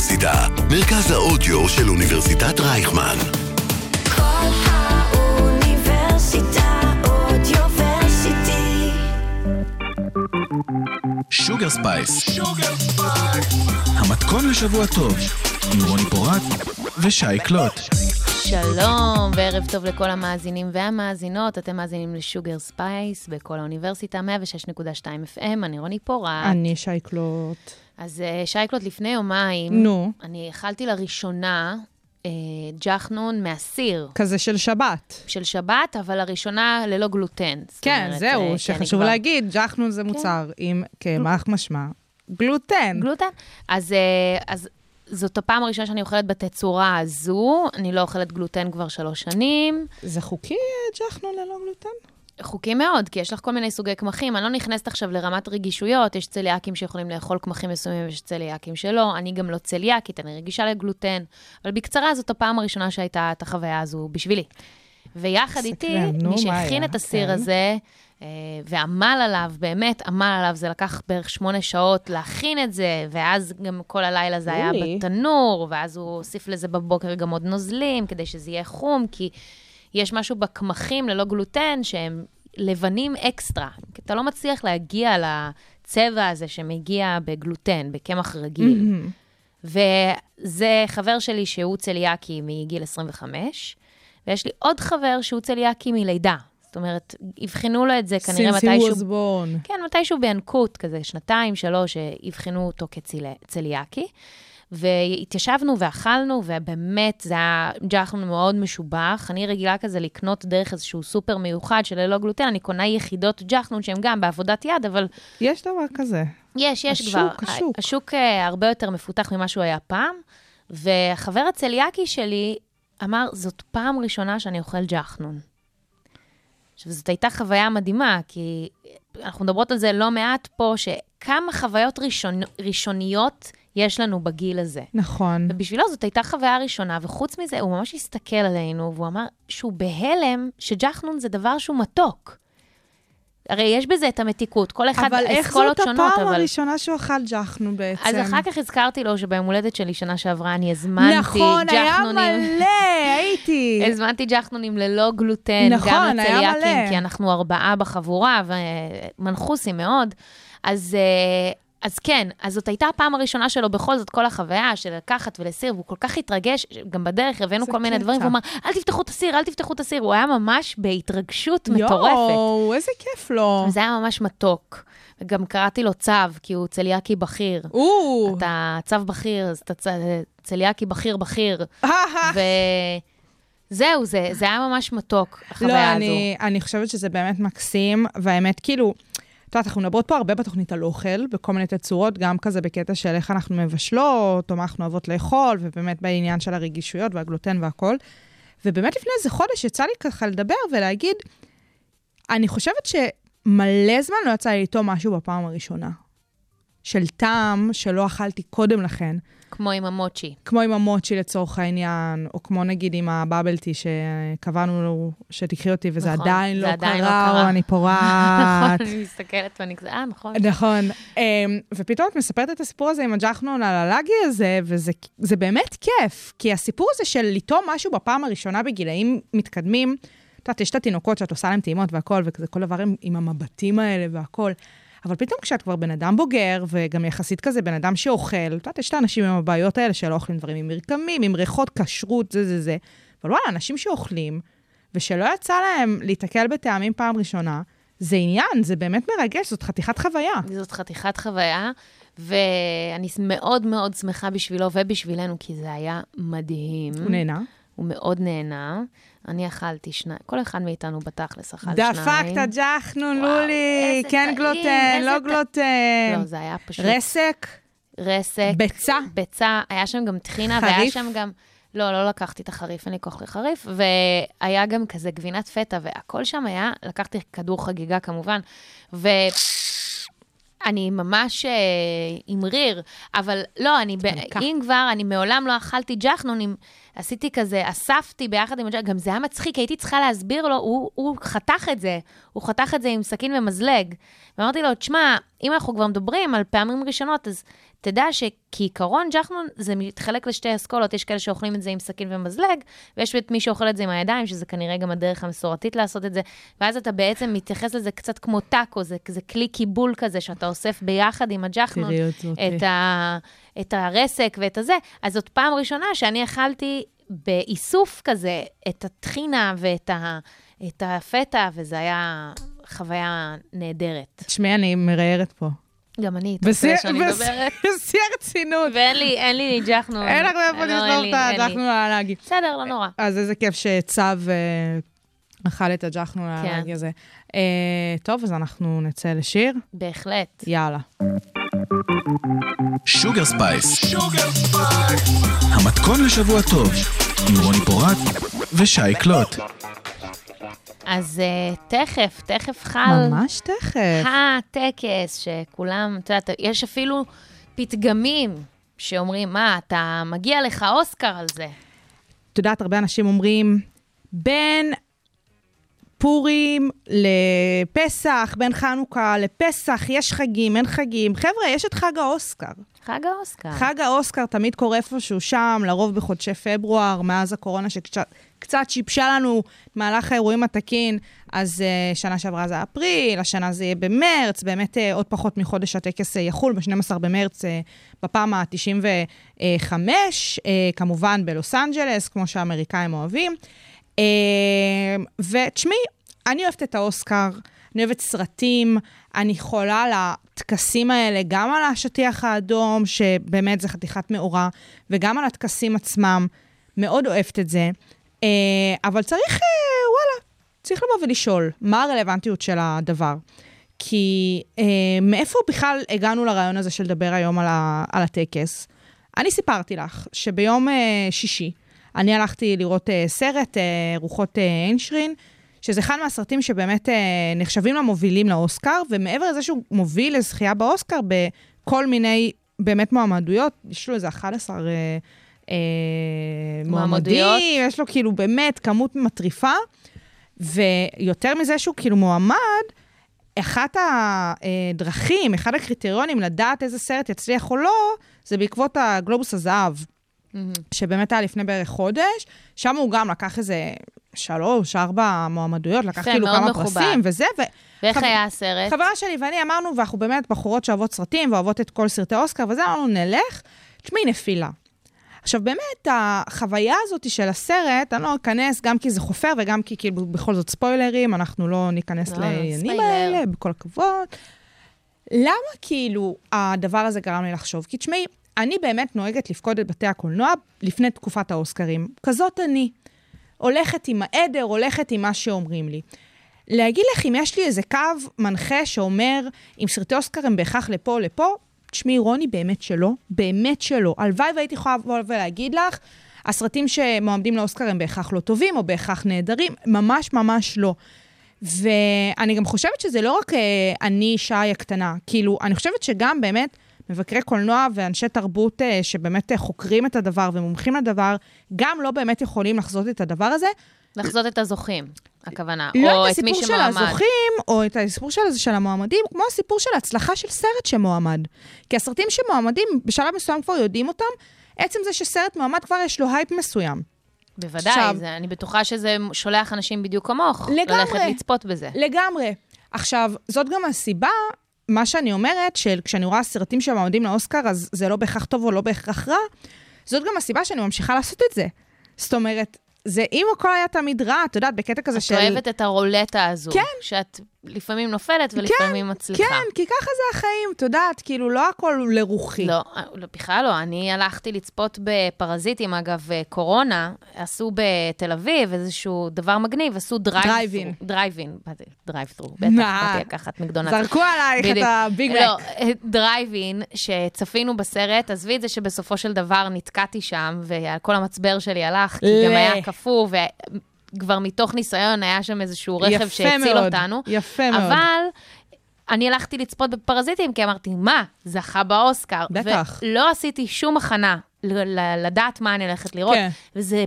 האוניברסיטה, מרכז האודיו של אוניברסיטת רייכמן. קול האוניברסיטה Audioversity. Sugar Spice. המתכון לשבוע טוב, עם רוני פורט ושי קלוט. שלום, וערב טוב לכל המאזינים והמאזינות. אתם מאזינים ל Sugar Spice בקול האוניברסיטה, 106.2 FM, אני רוני פורט. אני שייקלוט. אז אה, שייקלוט, לפני יומיים, נו. אני אכלתי לראשונה אה, ג'חנון מהסיר כזה של שבת. של שבת, אבל לראשונה ללא גלוטן. כן, אומרת, אה, זהו, כן, שחשוב כבר- להגיד, ג'חנון זה מוצר עם קמח משמע גלוטן. גלוטן. אז, אה, אז זאת הפעם הראשונה שאני אוכלת בתצורה הזו. אני לא אוכלת גלוטן כבר שלוש שנים. זה חוקי ג'חנון ללא גלוטן? חוקי מאוד, כי יש לך כל מיני סוגי קמחים. אני לא נכנסת עכשיו לרמת רגישויות, יש צליאקים שיכולים לאכול קמחים מסוימים ויש צליאקים שלא. אני גם לא צליאקית, אני רגישה לגלוטן. אבל בקצרה, זאת הפעם הראשונה שהייתה את החוויה הזו בשבילי. ויחד איתי, מי שהכין? את הסיר כן. הזה, ועמל עליו, באמת עמל עליו, זה לקח בערך שמונה שעות להכין את זה, ואז גם כל הלילה זה היה. בתנור, ואז הוא הוסיף לזה בבוקר גם עוד נוזלים, כדי שזה יהיה חום, כי יש משהו בקמחים ללא גלוטן שהם לבנים אקסטרה. אתה לא מצליח להגיע לצבע הזה שמגיע בגלוטן, בקמח רגיל. וזה חבר שלי שהוא צליאקי מגיל 25, ויש לי עוד חבר שהוא צליאקי מלידה. זאת אומרת, אבחנו לו את זה כנראה Since he מתישהו... was born. כן, מתישהו בינקות, כזה שנתיים, שלוש, שאבחנו אותו כצליאקי. והתיישבנו ואכלנו, ובאמת זה היה ג'חנון מאוד משובח. אני רגילה כזה לקנות דרך איזשהו סופר מיוחד של ללא גלוטן, אני קונה יחידות ג'חנון שהן גם בעבודת יד, אבל יש דבר כזה. יש, יש השוק, כבר. השוק. השוק אה, הרבה יותר מפותח ממה שהוא היה פעם, והחבר הצליאקי שלי אמר, זאת פעם ראשונה שאני אוכל ג'חנון. עכשיו, זאת הייתה חוויה מדהימה, כי אנחנו מדברות על זה לא מעט פה, שכמה חוויות ראשון, ראשוניות יש לנו בגיל הזה. נכון. ובשבילו זאת הייתה חוויה ראשונה, וחוץ מזה, הוא ממש הסתכל עלינו, והוא אמר שהוא בהלם שג'חנון זה דבר שהוא מתוק. הרי יש בזה את המתיקות, כל אחד אבל איך אסכולות זאת שונות, הפעם אבל... הראשונה שהוא אכל ג'חנון בעצם? אז אחר כך הזכרתי לו שביום הולדת שלי שנה שעברה אני הזמנתי נכון, היה ג'חנונים. מלא, הייתי. הזמנתי ג'חנונים ללא גלוטן, נכון, גם היה לצליאקים. כי אנחנו ארבעה בחבורה, ומנחוסים מאוד. אז, אה, אז כן, אז זאת הייתה הפעם הראשונה שלו בכל זאת, כל החוויה של לקחת ולסיר, והוא כל כך התרגש, גם בדרך הבאנו זה כל מיני. דברים, והוא אמר, אל תפתחו את הסיר, אל תפתחו את הסיר. הוא היה ממש בהתרגשות מטורפת. יואו, איזה כיף לו. וזה היה ממש מתוק. וגם קראתי לו צו, כי הוא צליאקי בכיר. או, אתה צו בכיר, אז אתה צ- צליאקי בכיר בכיר. וזהו, זה, זה היה ממש מתוק, לא, החוויה הזו. אני, אני חושבת שזה באמת מקסים, והאמת, כאילו, את יודעת, אנחנו מדברות פה הרבה בתוכנית על אוכל, בכל מיני תצורות, גם כזה בקטע של איך אנחנו מבשלות, או מה אנחנו אוהבות לאכול, ובאמת בעניין של הרגישויות והגלוטן והכל. ובאמת לפני איזה חודש יצא לי ככה לדבר ולהגיד, אני חושבת שמלא זמן לא יצא לי לטעום משהו בפעם הראשונה. של טעם שלא אכלתי קודם לכן. כמו עם המוצ'י. כמו עם המוצ'י לצורך העניין, או כמו נגיד עם הבאבל טי שקבענו לו שתקחי אותי, וזה נכון, עדיין לא עדיין לא קרה, קרה. או אני פורעת. נכון, אני מסתכלת ואני כזה, אה, נכון. נכון. אמ, ופתאום את מספרת את הסיפור הזה עם הג'חנון על הלאגי הזה, וזה זה באמת כיף, כי הסיפור הזה של לטעום משהו בפעם הראשונה בגילאים מתקדמים, את יודעת, יש את התינוקות שאת עושה להם טעימות והכל, וכזה כל דבר עם, עם המבטים האלה והכל. אבל פתאום כשאת כבר בן אדם בוגר, וגם יחסית כזה בן אדם שאוכל, את יודעת, יש את האנשים עם הבעיות האלה שלא אוכלים דברים עם מרקמים, עם ריחות, כשרות, זה זה זה. אבל וואלה, אנשים שאוכלים, ושלא יצא להם להיתקל בטעמים פעם ראשונה, זה עניין, זה באמת מרגש, זאת חתיכת חוויה. זאת חתיכת חוויה, ואני מאוד מאוד שמחה בשבילו ובשבילנו, כי זה היה מדהים. הוא נהנה. הוא מאוד נהנה. אני אכלתי שניים, כל אחד מאיתנו בתכלס אכל שניים. דפקת ג'חנון, וואו, לולי, כן גלוטן, לא. גלוטן. לא, זה היה פשוט רסק, רסק. ביצה. ביצה, היה שם גם טחינה, חריף? והיה שם גם... לא, לא לקחתי את החריף, אין לי כוח לחריף, והיה גם כזה גבינת פטה, והכל שם היה, לקחתי כדור חגיגה כמובן, ואני ממש אה, עם ריר, אבל לא, אני, ב... אם כבר, אני מעולם לא אכלתי ג'חנונים, עשיתי כזה, אספתי ביחד עם הג'חנון, גם זה היה מצחיק, הייתי צריכה להסביר לו, הוא, הוא חתך את זה, הוא חתך את זה עם סכין ומזלג. ואמרתי לו, תשמע, אם אנחנו כבר מדברים על פעמים ראשונות, אז תדע שכעיקרון ג'חנון זה מתחלק לשתי אסכולות, יש כאלה שאוכלים את זה עם סכין ומזלג, ויש את מי שאוכל את זה עם הידיים, שזה כנראה גם הדרך המסורתית לעשות את זה, ואז אתה בעצם מתייחס לזה קצת כמו טאקו, זה, זה כלי קיבול כזה שאתה אוסף ביחד עם הג'חנון, את ה, את הרסק ואת הזה. אז זאת פעם ראשונה שאני אכלתי באיסוף כזה את הטחינה ואת ה, הפטה, וזה היה חוויה נהדרת. תשמעי, אני מראיירת פה. גם אני, אתה רוצה שאני מדברת? בשיא הרצינות. ואין לי, אין לי ג'חנון. אין לך מאיפה לי, את אין לי. הג'חנון הלאגי. בסדר, לא נורא. אז איזה כיף שצו אה, אכל את הג'חנון הלאגי הזה. אה, טוב, אז אנחנו נצא לשיר. בהחלט. יאללה. שוגר ספייס. המתכון לשבוע טוב, עם רוני פורט ושי קלוט. אז uh, תכף, תכף חל ממש תכף. הטקס שכולם, את יודעת, יש אפילו פתגמים שאומרים, מה, אתה מגיע לך אוסקר על זה. את יודעת, הרבה אנשים אומרים, בין פורים לפסח, בין חנוכה לפסח, יש חגים, אין חגים. חבר'ה, יש את חג האוסקר. חג האוסקר. חג האוסקר תמיד קורה איפשהו שם, לרוב בחודשי פברואר, מאז הקורונה שקצת קצת שיבשה לנו מהלך האירועים התקין, אז uh, שנה שעברה זה אפריל, השנה זה יהיה במרץ, באמת uh, עוד פחות מחודש הטקס uh, יחול, ב-12 במרץ, uh, בפעם ה-95, uh, כמובן בלוס אנג'לס, כמו שהאמריקאים אוהבים. Uh, ותשמעי, אני אוהבת את האוסקר, אני אוהבת סרטים, אני חולה על הטקסים האלה, גם על השטיח האדום, שבאמת זה חתיכת מאורע, וגם על הטקסים עצמם. מאוד אוהבת את זה. Uh, אבל צריך, uh, וואלה, צריך לבוא ולשאול, מה הרלוונטיות של הדבר? כי uh, מאיפה בכלל הגענו לרעיון הזה של לדבר היום על, ה, על הטקס? אני סיפרתי לך שביום uh, שישי אני הלכתי לראות uh, סרט, uh, רוחות uh, איינשרין, שזה אחד מהסרטים שבאמת uh, נחשבים למובילים לאוסקר, ומעבר לזה שהוא מוביל לזכייה באוסקר בכל מיני באמת מועמדויות, יש לו איזה 11 uh, uh, מועמדויות. מועמדים, יש לו כאילו באמת כמות מטריפה, ויותר מזה שהוא כאילו מועמד, אחת הדרכים, אחד הקריטריונים לדעת איזה סרט יצליח או לא, זה בעקבות הגלובוס הזהב. שבאמת היה לפני בערך חודש, שם הוא גם לקח איזה שלוש, ארבע מועמדויות, לקח כאילו כמה מכובד. פרסים וזה, ו... ואיך חב- היה הסרט? חברה שלי ואני אמרנו, ואנחנו באמת בחורות שאוהבות סרטים ואוהבות את כל סרטי אוסקר וזה, אמרנו, נלך, תשמעי, נפילה. עכשיו, באמת, החוויה הזאת של הסרט, אני לא אכנס, גם כי זה חופר וגם כי כאילו בכל זאת ספוילרים, אנחנו לא ניכנס לא, לא, לעניינים ספיילר. האלה, בכל הכבוד. למה כאילו הדבר הזה גרם לי לחשוב? כי תשמעי, אני באמת נוהגת לפקוד את בתי הקולנוע לפני תקופת האוסקרים. כזאת אני. הולכת עם העדר, הולכת עם מה שאומרים לי. להגיד לך אם יש לי איזה קו מנחה שאומר אם סרטי אוסקר הם בהכרח לפה או לפה, תשמעי, רוני, באמת שלא. באמת שלא. הלוואי והייתי יכולה לבוא ולהגיד לך, הסרטים שמועמדים לאוסקר הם בהכרח לא טובים או בהכרח נהדרים, ממש ממש לא. ואני גם חושבת שזה לא רק אה, אני, שי הקטנה, כאילו, אני חושבת שגם באמת מבקרי קולנוע ואנשי תרבות אה, שבאמת אה, חוקרים את הדבר ומומחים לדבר, גם לא באמת יכולים לחזות את הדבר הזה. לחזות את הזוכים, הכוונה. לא או את את מי הסיפור של. הזוכים, או את הסיפור של, של המועמדים, כמו הסיפור של הצלחה של סרט שמועמד. כי הסרטים שמועמדים, בשלב מסוים כבר יודעים אותם, עצם זה שסרט מועמד כבר יש לו הייפ מסוים. בוודאי, עכשיו- זה, אני בטוחה שזה שולח אנשים בדיוק כמוך. לגמרי. ללכת לצפות בזה. לגמרי. עכשיו, זאת גם הסיבה, מה שאני אומרת, שכשאני רואה סרטים שמועמדים לאוסקר, אז זה לא בהכרח טוב או לא בהכרח רע, זאת גם הסיבה שאני ממשיכה לעשות את זה. זאת אומרת, זה אם הכל היה תמיד רע, את יודעת, בקטע כזה את של... אוהבת את הרולטה הזו. כן. שאת לפעמים נופלת ולפעמים מצליחה. כן, כי ככה זה החיים, את יודעת, כאילו, לא הכל לרוחי. לא, לא, בכלל לא. אני הלכתי לצפות בפרזיטים, אגב, אה, קורונה, עשו בתל אביב איזשהו דבר מגניב, עשו drive... drive-in. drive-in, מה זה? drive-through, בטח? באתי לקחת מקדונלדס. זרקו עלייך את בדיוק. הביג לא, מק. אה, דרייב-אין, שצפינו בסרט, עזבי את זה שבסופו של דבר נתקעתי שם, וכל המצבר שלי הלך, כי גם היה קפוא, וכבר מתוך ניסיון היה שם איזשהו רכב שהציל מאוד, אותנו. יפה מאוד. אבל אני הלכתי לצפות בפרזיטים, כי אמרתי, מה, זכה באוסקר. בטח. ולא עשיתי שום הכנה לדעת מה אני הולכת לראות. כן. וזה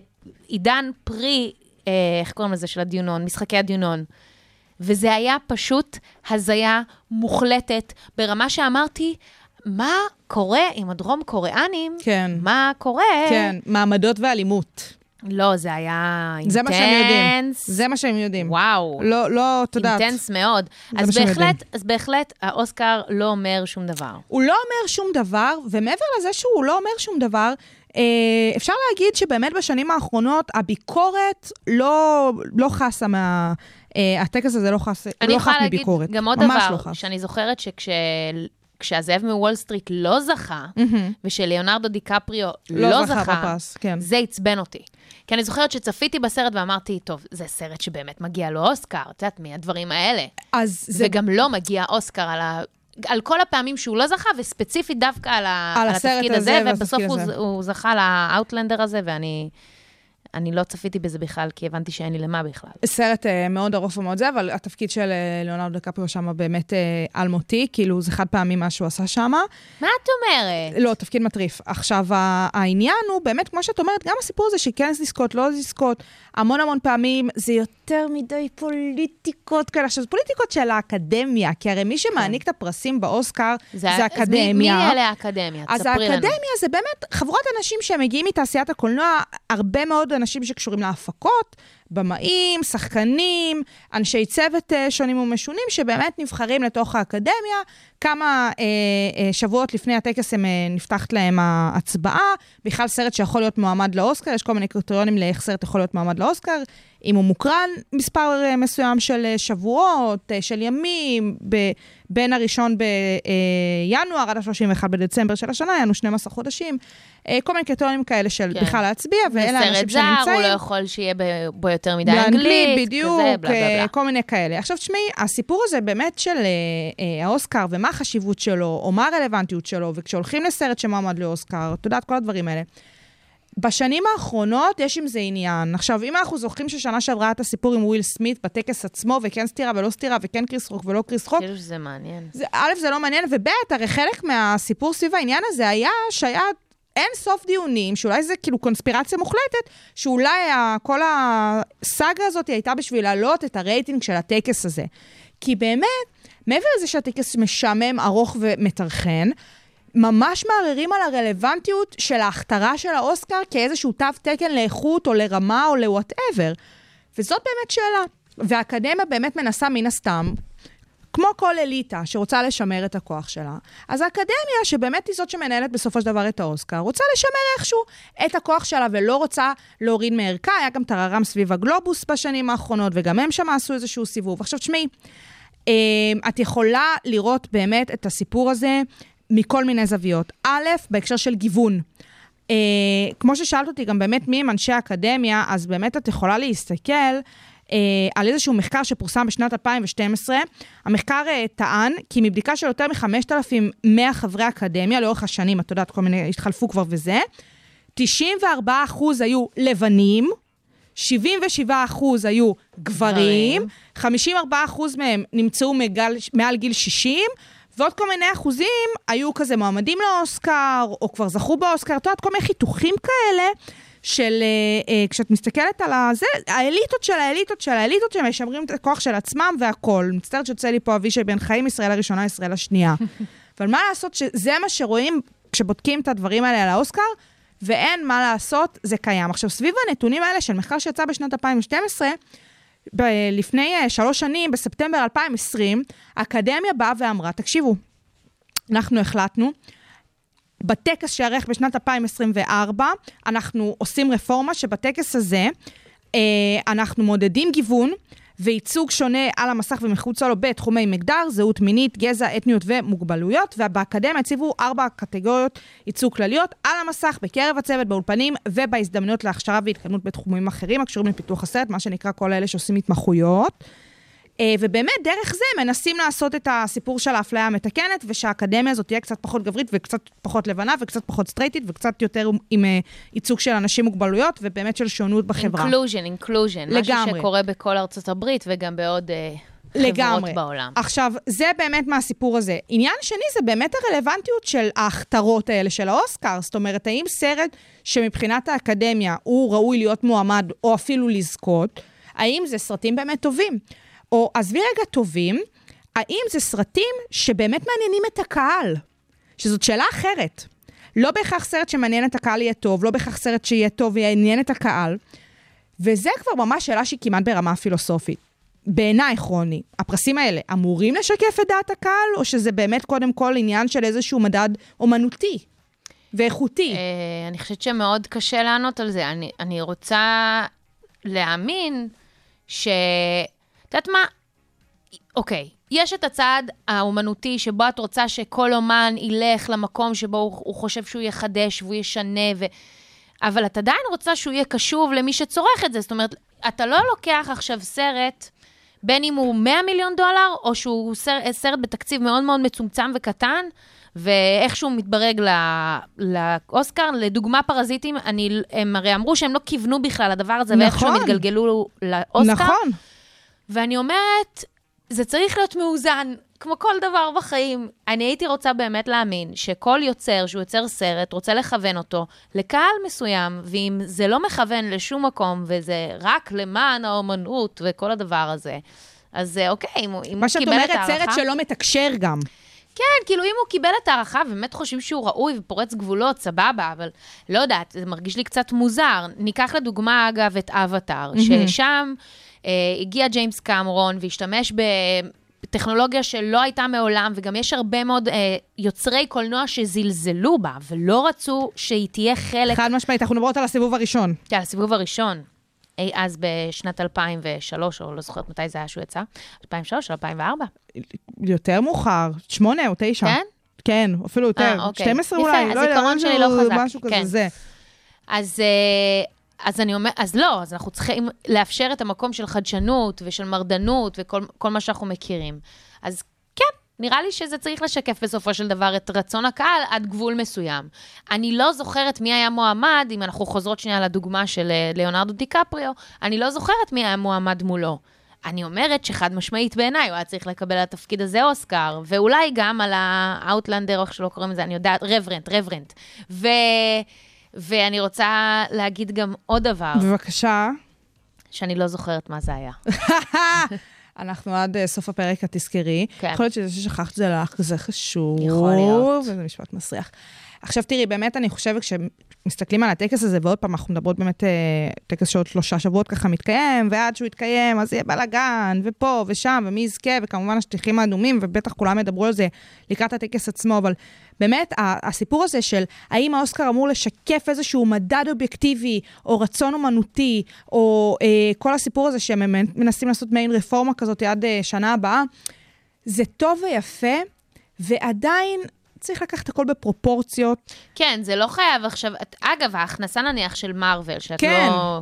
עידן פרי, אה, איך קוראים לזה, של הדיונון, משחקי הדיונון. וזה היה פשוט הזיה מוחלטת, ברמה שאמרתי, מה קורה עם הדרום קוריאנים, כן. מה קורה? כן, מעמדות ואלימות. לא, זה היה אינטנס. זה מה שהם יודעים. זה מה שהם יודעים. וואו. לא, לא, את יודעת. אינטנס מאוד. אז בהחלט. אז בהחלט, האוסקר לא אומר שום דבר. הוא לא אומר שום דבר, ומעבר לזה שהוא לא אומר שום דבר, אה, אפשר להגיד שבאמת בשנים האחרונות הביקורת לא, לא חסה מה... אה, הטקס הזה לא חס, אני לא יכולה להגיד מביקורת. גם עוד דבר, לא. שאני זוכרת שכש... כשהזאב מוול סטריט לא זכה, ושליאונרדו דיקפריו לא לא זכה זכה, בפרס, כן. זה עצבן אותי. כי אני זוכרת שצפיתי בסרט ואמרתי, טוב, זה סרט שבאמת מגיע לו אוסקר, את יודעת, מהדברים האלה. אז זה וגם לא מגיע אוסקר על ה... על כל הפעמים שהוא לא זכה, וספציפית דווקא על. על על התפקיד הזה הזה, ובסוף הוא, הזה. הוא זכה לאאוטלנדר הזה, ואני אני לא צפיתי בזה בכלל, כי הבנתי שאין לי למה בכלל. סרט אה, מאוד ארוך ומאוד זה, אבל התפקיד של אה, ליאונרדו דקפריו שם באמת אה, אלמותי, כאילו זה חד פעמי מה שהוא עשה שם. מה את אומרת? לא, תפקיד מטריף. עכשיו, העניין הוא באמת, כמו שאת אומרת, גם הסיפור הזה שכן לזכות, לא לזכות, המון המון פעמים זה יותר מדי פוליטיקות כאלה. עכשיו, זה פוליטיקות של האקדמיה, כי הרי מי שמעניק את הפרסים באוסקר זה, אז האקדמיה. מי, מי אלה האקדמיה? אז לנו. האקדמיה זה באמת חבורת אנשים שמגיעים מתעשיית הקולנוע, הרבה מאוד אנשים שקשורים להפקות, במאים, שחקנים, אנשי צוות אה, שונים ומשונים, שבאמת נבחרים לתוך האקדמיה. כמה אה, אה, שבועות לפני הטקס הם, אה, נפתחת להם ההצבעה. בכלל סרט שיכול להיות מועמד לאוסקר, יש כל מיני קריטריונים לאיך סרט יכול להיות מועמד לאוסקר. אם הוא מוקרן מספר אה, מסוים של אה, שבועות, אה, של ימים, ב, בין הראשון בינואר עד ה-31 בדצמבר של השנה, היה לנו 12 חודשים. אה, כל מיני קריטריונים כאלה של כן. בכלל להצביע, ואלה סרט האנשים זר, שנמצאים. הוא לא יכול שיהיה ב- בו יותר מדי באנגלית, אנגלית, בדיוק, כזה, בלה בלה אה, בלה. כל מיני כאלה. עכשיו, תשמעי, הסיפור הזה באמת של אה, אה, האוסקר, ומה החשיבות שלו, או מה הרלוונטיות שלו, וכשהולכים לסרט שמועמד לאוסקר, את יודעת, כל הדברים האלה. בשנים האחרונות יש עם זה עניין. עכשיו, אם אנחנו זוכרים ששנה שעברה את הסיפור עם וויל סמית בטקס עצמו, וכן סטירה ולא סטירה, וכן קריס רוק ולא קריס רוק, כאילו שזה מעניין. זה, א', זה לא מעניין, וב', הרי חלק מהסיפור סביב העניין הזה היה שהיה אין סוף דיונים, שאולי זה כאילו קונספירציה מוחלטת, שאולי כל הסאגה הזאת הייתה בשביל להעלות את הרייטינג של הטקס הזה. כי באמת, מעבר לזה שהטקס משעמם, ארוך ומטרחן, ממש מערערים על הרלוונטיות של ההכתרה של האוסקר כאיזשהו תו תקן לאיכות או לרמה או ל whatever. וזאת באמת שאלה. והאקדמיה באמת מנסה מן הסתם, כמו כל אליטה שרוצה לשמר את הכוח שלה, אז האקדמיה, שבאמת היא זאת שמנהלת בסופו של דבר את האוסקר, רוצה לשמר איכשהו את הכוח שלה ולא רוצה להוריד מערכה. היה גם טררם סביב הגלובוס בשנים האחרונות, וגם הם שם עשו איזשהו סיבוב. עכשיו, תשמעי, את יכולה לראות באמת את הסיפור הזה מכל מיני זוויות. א', בהקשר של גיוון. אה, כמו ששאלת אותי גם באמת מי הם אנשי האקדמיה, אז באמת את יכולה להסתכל אה, על איזשהו מחקר שפורסם בשנת 2012. המחקר אה, טען כי מבדיקה של יותר מ-5,100 חברי אקדמיה לאורך השנים, את יודעת, כל מיני, התחלפו כבר וזה, 94 אחוז היו לבנים, 77 אחוז היו גברים, 54 אחוז מהם נמצאו מגל, מעל גיל 60, ועוד כל מיני אחוזים היו כזה מועמדים לאוסקר, או כבר זכו באוסקר, את יודעת, כל מיני חיתוכים כאלה. של, אה, אה, כשאת מסתכלת על הזה, האליטות של האליטות של האליטות שמשמרים את הכוח של עצמם והכול. מצטערת שיוצא לי פה אבישי בן חיים, ישראל הראשונה, ישראל השנייה. אבל מה לעשות שזה מה שרואים כשבודקים את הדברים האלה על האוסקר, ואין מה לעשות, זה קיים. עכשיו, סביב הנתונים האלה של מחקר שיצא בשנת 2012, ב- לפני אה, שלוש שנים, בספטמבר 2020, האקדמיה באה ואמרה, תקשיבו, אנחנו החלטנו, בטקס שיערך בשנת 2024, אנחנו עושים רפורמה שבטקס הזה אה, אנחנו מודדים גיוון וייצוג שונה על המסך ומחוצה לו בתחומי מגדר, זהות מינית, גזע, אתניות ומוגבלויות, ובאקדמיה הציבו ארבע קטגוריות ייצוג כלליות על המסך, בקרב הצוות, באולפנים ובהזדמנויות להכשרה והתקדמות בתחומים אחרים הקשורים לפיתוח הסרט, מה שנקרא כל אלה שעושים התמחויות. אה, ובאמת, דרך זה מנסים לעשות את הסיפור של האפליה המתקנת, ושהאקדמיה הזאת תהיה קצת פחות גברית וקצת פחות לבנה וקצת פחות סטרייטית וקצת יותר עם אה, ייצוג של אנשים מוגבלויות ובאמת של שונות בחברה. inclusion, inclusion. משהו לגמרי. שקורה בכל ארצות הברית וגם בעוד לגמרי. חברות בעולם. עכשיו, זה באמת מהסיפור הזה. עניין שני זה באמת הרלוונטיות של ההכתרות האלה של האוסקר. זאת אומרת, האם סרט שמבחינת האקדמיה הוא ראוי להיות מועמד או אפילו לזכות, האם זה סרטים באמת טובים? או עזבי רגע טובים, האם זה סרטים שבאמת מעניינים את הקהל? שזאת שאלה אחרת. לא בהכרח סרט שמעניין את הקהל יהיה טוב, לא בהכרח סרט שיהיה טוב ויעניין את הקהל. וזה כבר ממש שאלה שהיא כמעט ברמה פילוסופית. בעיניי, רוני, הפרסים האלה אמורים לשקף את דעת הקהל, או שזה באמת קודם כל עניין של איזשהו מדד אומנותי ואיכותי? אה, אני חושבת שמאוד קשה לענות על זה. אני רוצה להאמין ש... את יודעת מה? אוקיי, יש את הצעד האומנותי שבו את רוצה שכל אומן ילך למקום שבו הוא, הוא חושב שהוא יחדש והוא ישנה, ו... אבל את עדיין רוצה שהוא יהיה קשוב למי שצורך את זה. זאת אומרת, אתה לא לוקח עכשיו סרט, בין אם הוא 100 מיליון דולר, או שהוא סרט, סרט בתקציב מאוד מאוד מצומצם וקטן, ואיכשהו מתברג לא, לאוסקר. לדוגמה, פרזיטים, אני, הם הרי אמרו שהם לא כיוונו בכלל לדבר הזה, נכון. ואיכשהו הם התגלגלו לאוסקר. נכון. ואני אומרת, זה צריך להיות מאוזן, כמו כל דבר בחיים. אני הייתי רוצה באמת להאמין שכל יוצר שהוא יוצר סרט, רוצה לכוון אותו לקהל מסוים, ואם זה לא מכוון לשום מקום, וזה רק למען האומנות וכל הדבר הזה, אז אה, אוקיי, אם הוא, אם מה הוא שאת קיבל אומרת, את ההערכה... סרט שלא מתקשר גם. כן, כאילו, אם הוא קיבל את ההערכה ובאמת חושבים שהוא ראוי ופורץ גבולות, סבבה, אבל לא יודעת, זה מרגיש לי קצת מוזר. ניקח לדוגמה, אגב, את אבטאר, ששם אה, הגיע ג'יימס קמרון והשתמש בטכנולוגיה שלא הייתה מעולם, וגם יש הרבה מאוד אה, יוצרי קולנוע שזלזלו בה, ולא רצו שהיא תהיה חלק... חד משמעית, אנחנו מדברות על הסיבוב הראשון. כן, הסיבוב הראשון. אי אז בשנת 2003, או לא זוכרת מתי זה היה שהוא יצא, 2003 או 2004. יותר מאוחר, שמונה או תשע. כן? כן, אפילו יותר. אה, אוקיי. 12 יפה, אולי, לא יודע, שלי לא משהו- חזק, משהו כזה, כן. זה. אז, אה, אז אני אומרת, אז לא, אז אנחנו צריכים לאפשר את המקום של חדשנות ושל מרדנות וכל כל מה שאנחנו מכירים. אז כן, נראה לי שזה צריך לשקף בסופו של דבר את רצון הקהל עד גבול מסוים. אני לא זוכרת מי היה מועמד, אם אנחנו חוזרות שנייה לדוגמה של אה, ליאונרדו דיקפריו, אני לא זוכרת מי היה מועמד מולו. אני אומרת שחד משמעית בעיניי, הוא היה צריך לקבל על התפקיד הזה אוסקר, ואולי גם על האוטלנדר, או איך שלא קוראים לזה, אני יודעת, רברנט, רברנט. ו... ואני רוצה להגיד גם עוד דבר, בבקשה. שאני לא זוכרת מה זה היה. אנחנו עד אה, סוף הפרק, את תזכרי. כן. יכול להיות שזה ששכחת זה לך, זה חשוב. יכול להיות. וזה משפט מסריח. עכשיו תראי, באמת אני חושבת כשמסתכלים על הטקס הזה, ועוד פעם, אנחנו מדברות באמת, אה, טקס שעוד שלושה שבועות ככה מתקיים, ועד שהוא יתקיים, אז יהיה בלאגן, ופה ושם, ומי יזכה, וכמובן השטיחים האדומים, ובטח כולם ידברו על זה לקראת הטקס עצמו, אבל באמת, הסיפור הזה של האם האוסקר אמור לשקף איזשהו מדד אובייקטיבי, או רצון אומנותי, או אה, כל הסיפור הזה שהם מנסים לעשות מעין רפורמה כזאת עד אה, שנה הבאה, זה טוב ויפה, ועדיין צריך לקחת הכל בפרופורציות. כן, זה לא חייב עכשיו, את, אגב, ההכנסה נניח של מארוול, שאת כן. לא...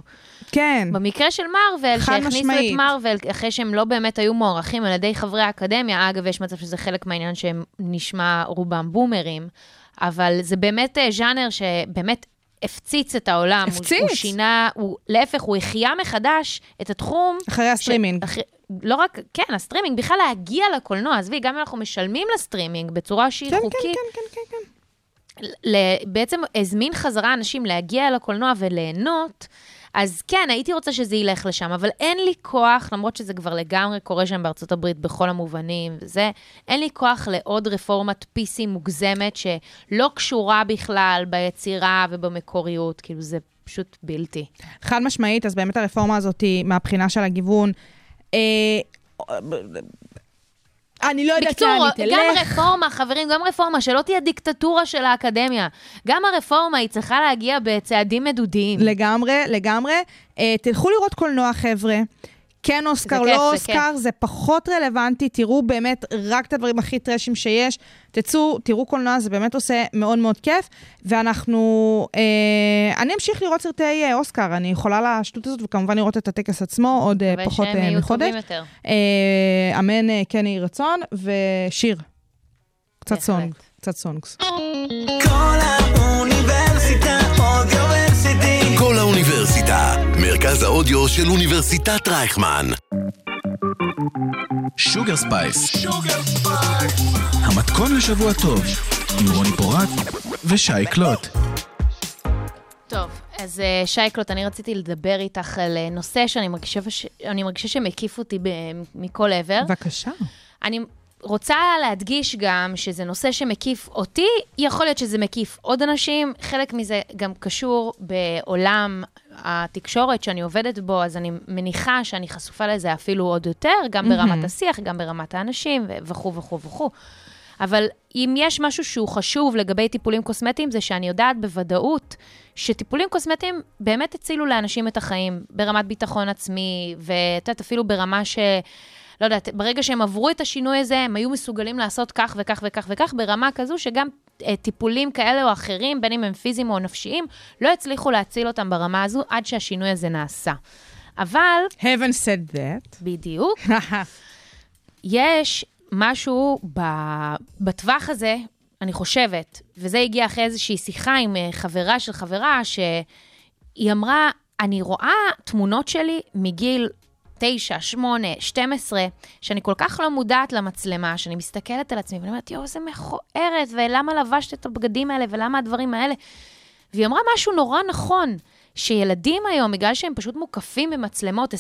כן. במקרה של מארוול, שהכניסו משמעית. את מארוול אחרי שהם לא באמת היו מוערכים על ידי חברי האקדמיה, אגב, יש מצב שזה חלק מהעניין שהם נשמע רובם בומרים, אבל זה באמת אה, ז'אנר שבאמת הפציץ את העולם. הוא- הפציץ. הוא שינה, הוא, להפך, הוא החיה מחדש את התחום. אחרי הסטרימינג. אחרי, לא רק, כן, הסטרימינג, בכלל להגיע לקולנוע, עזבי, גם אם אנחנו משלמים לסטרימינג בצורה שהיא כן, כן, חוקית, כן, כן, כן, כן. ל- בעצם הזמין חזרה אנשים להגיע אל הקולנוע וליהנות, אז כן, הייתי רוצה שזה ילך לשם, אבל אין לי כוח, למרות שזה כבר לגמרי קורה שם בארצות הברית בכל המובנים וזה, אין לי כוח לעוד רפורמת PC מוגזמת שלא קשורה בכלל ביצירה ובמקוריות, כאילו זה פשוט בלתי. חד משמעית, אז באמת הרפורמה הזאת מהבחינה של הגיוון. אה, אני לא יודעת בקיצור, לאן היא גם תלך. רפורמה, חברים, גם רפורמה, שלא תהיה דיקטטורה של האקדמיה. גם הרפורמה, היא צריכה להגיע בצעדים מדודיים. לגמרי, לגמרי. אה, תלכו לראות קולנוע, חבר'ה. כן אוסקר, זה כיף, לא זה אוסקר, זה פחות רלוונטי, תראו באמת רק את הדברים הכי טרשים שיש. תצאו, תראו קולנוע, זה באמת עושה מאוד מאוד כיף. ואנחנו, אה, אני אמשיך לראות סרטי אה, אוסקר, אני יכולה לשטות הזאת, וכמובן לראות את הטקס עצמו עוד אה, פחות ושהם אה, יהיו מחודש. טובים יותר. אה, אמן אה, כן יהי רצון, ושיר. קצת. song, קצת songs. קול מרכז האודיו של אוניברסיטת רייכמן. Sugar Spice. המתכון לשבוע טוב, עם רוני פורט ושי קלוט. טוב, אז אה, שי קלוט, אני רציתי לדבר איתך על אה, נושא שאני מרגישה, ש... אני מרגישה שמקיף אותי. מכל עבר. בבקשה. אני רוצה להדגיש גם שזה נושא שמקיף אותי, יכול להיות שזה מקיף עוד אנשים, חלק מזה גם קשור בעולם התקשורת שאני עובדת בו, אז אני מניחה שאני חשופה לזה אפילו עוד יותר, גם ברמת השיח, גם ברמת האנשים, וכו' וכו' וכו'. אבל אם יש משהו שהוא חשוב לגבי טיפולים קוסמטיים, זה שאני יודעת בוודאות שטיפולים קוסמטיים באמת הצילו לאנשים את החיים, ברמת ביטחון עצמי, ואת יודעת, אפילו ברמה ש... לא יודעת, ברגע שהם עברו את השינוי הזה, הם היו מסוגלים לעשות כך וכך וכך וכך, ברמה כזו שגם אה, טיפולים כאלה או אחרים, בין אם הם פיזיים או נפשיים, לא הצליחו להציל אותם ברמה הזו עד שהשינוי הזה נעשה. אבל, haven't said that. בדיוק, יש משהו ב, בטווח הזה, אני חושבת, וזה הגיע אחרי איזושהי שיחה עם אה, חברה של חברה, שהיא אמרה, אני רואה תמונות שלי מגיל 9, 8, 12, שאני כל כך לא מודעת למצלמה, שאני מסתכלת על עצמי ואני אומרת, יואו, איזה מכוערת, ולמה לבשת את הבגדים האלה, ולמה הדברים האלה. והיא אמרה משהו נורא נכון, שילדים היום, בגלל שהם פשוט מוקפים במצלמות 24-7,